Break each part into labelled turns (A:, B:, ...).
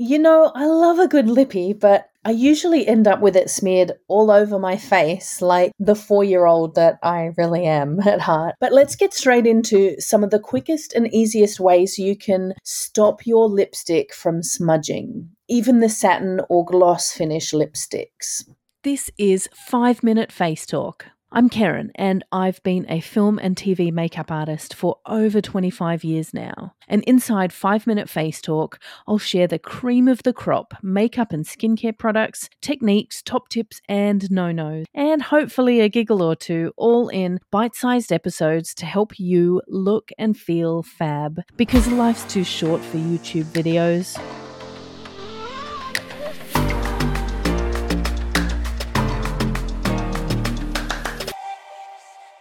A: You know, I love a good lippy, but I usually end up with it smeared all over my face, like the four year old that I really am at heart. But let's get straight into some of the quickest and easiest ways you can stop your lipstick from smudging, even the satin or gloss finish lipsticks.
B: This is 5 Minute Face Talk. I'm Karen, and I've been a film and TV makeup artist for over 25 years now. And inside 5 Minute Face Talk, I'll share the cream of the crop makeup and skincare products, techniques, top tips, and no nos, and hopefully a giggle or two, all in bite sized episodes to help you look and feel fab. Because life's too short for YouTube videos.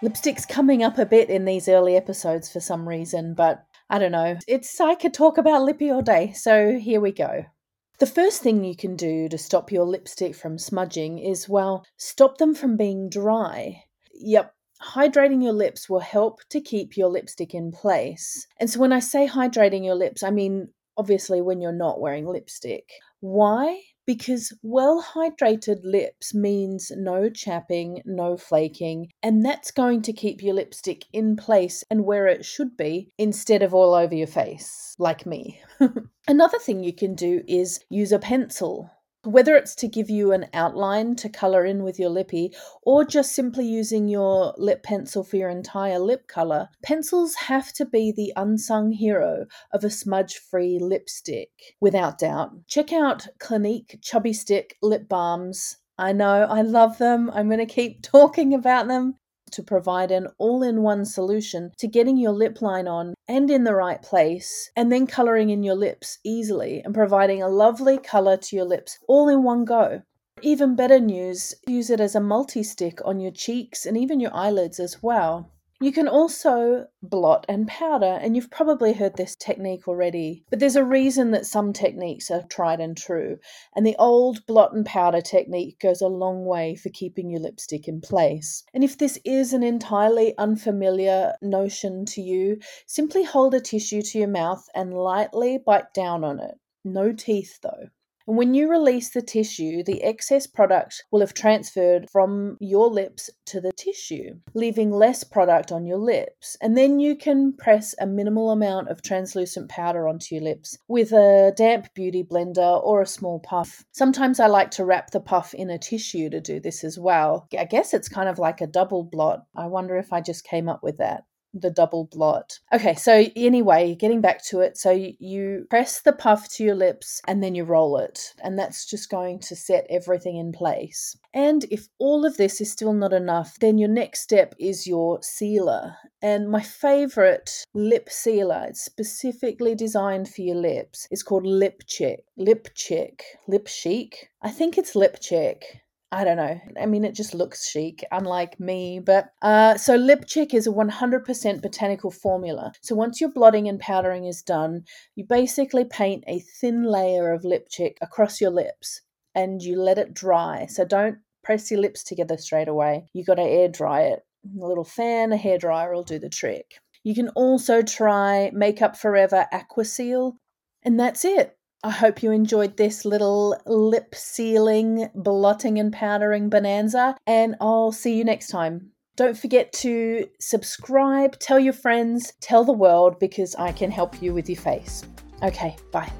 A: Lipstick's coming up a bit in these early episodes for some reason, but I don't know. It's I could talk about lippy all day, so here we go. The first thing you can do to stop your lipstick from smudging is, well, stop them from being dry. Yep, hydrating your lips will help to keep your lipstick in place. And so when I say hydrating your lips, I mean obviously when you're not wearing lipstick. Why? Because well hydrated lips means no chapping, no flaking, and that's going to keep your lipstick in place and where it should be instead of all over your face, like me. Another thing you can do is use a pencil whether it's to give you an outline to colour in with your lippy or just simply using your lip pencil for your entire lip colour, pencils have to be the unsung hero of a smudge free lipstick, without doubt. Check out Clinique Chubby Stick Lip Balms. I know, I love them. I'm going to keep talking about them to provide an all in one solution to getting your lip line on and in the right place, and then colouring in your lips easily and providing a lovely colour to your lips all in one go. Even better news, use it as a multi stick on your cheeks and even your eyelids as well. You can also blot and powder, and you've probably heard this technique already, but there's a reason that some techniques are tried and true, and the old blot and powder technique goes a long way for keeping your lipstick in place. And if this is an entirely unfamiliar notion to you, simply hold a tissue to your mouth and lightly bite down on it. No teeth though. And when you release the tissue, the excess product will have transferred from your lips to the tissue, leaving less product on your lips. And then you can press a minimal amount of translucent powder onto your lips with a damp beauty blender or a small puff. Sometimes I like to wrap the puff in a tissue to do this as well. I guess it's kind of like a double blot. I wonder if I just came up with that the double blot. Okay, so anyway, getting back to it, so you press the puff to your lips and then you roll it, and that's just going to set everything in place. And if all of this is still not enough, then your next step is your sealer. And my favorite lip sealer, it's specifically designed for your lips, is called Lip Check. Lip Check. Lip Chic. I think it's Lip Check. I don't know. I mean, it just looks chic, unlike me. But uh, so Lip Check is a 100% botanical formula. So once your blotting and powdering is done, you basically paint a thin layer of Lip Check across your lips and you let it dry. So don't press your lips together straight away. You got to air dry it. A little fan, a hair dryer will do the trick. You can also try Makeup Forever Aqua Seal, and that's it. I hope you enjoyed this little lip sealing, blotting, and powdering bonanza, and I'll see you next time. Don't forget to subscribe, tell your friends, tell the world because I can help you with your face. Okay, bye.